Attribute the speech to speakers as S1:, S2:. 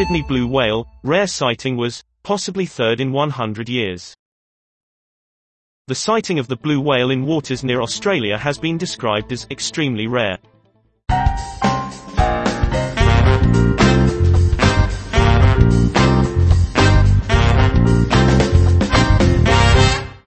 S1: Sydney blue whale, rare sighting was, possibly third in 100 years. The sighting of the blue whale in waters near Australia has been described as extremely rare.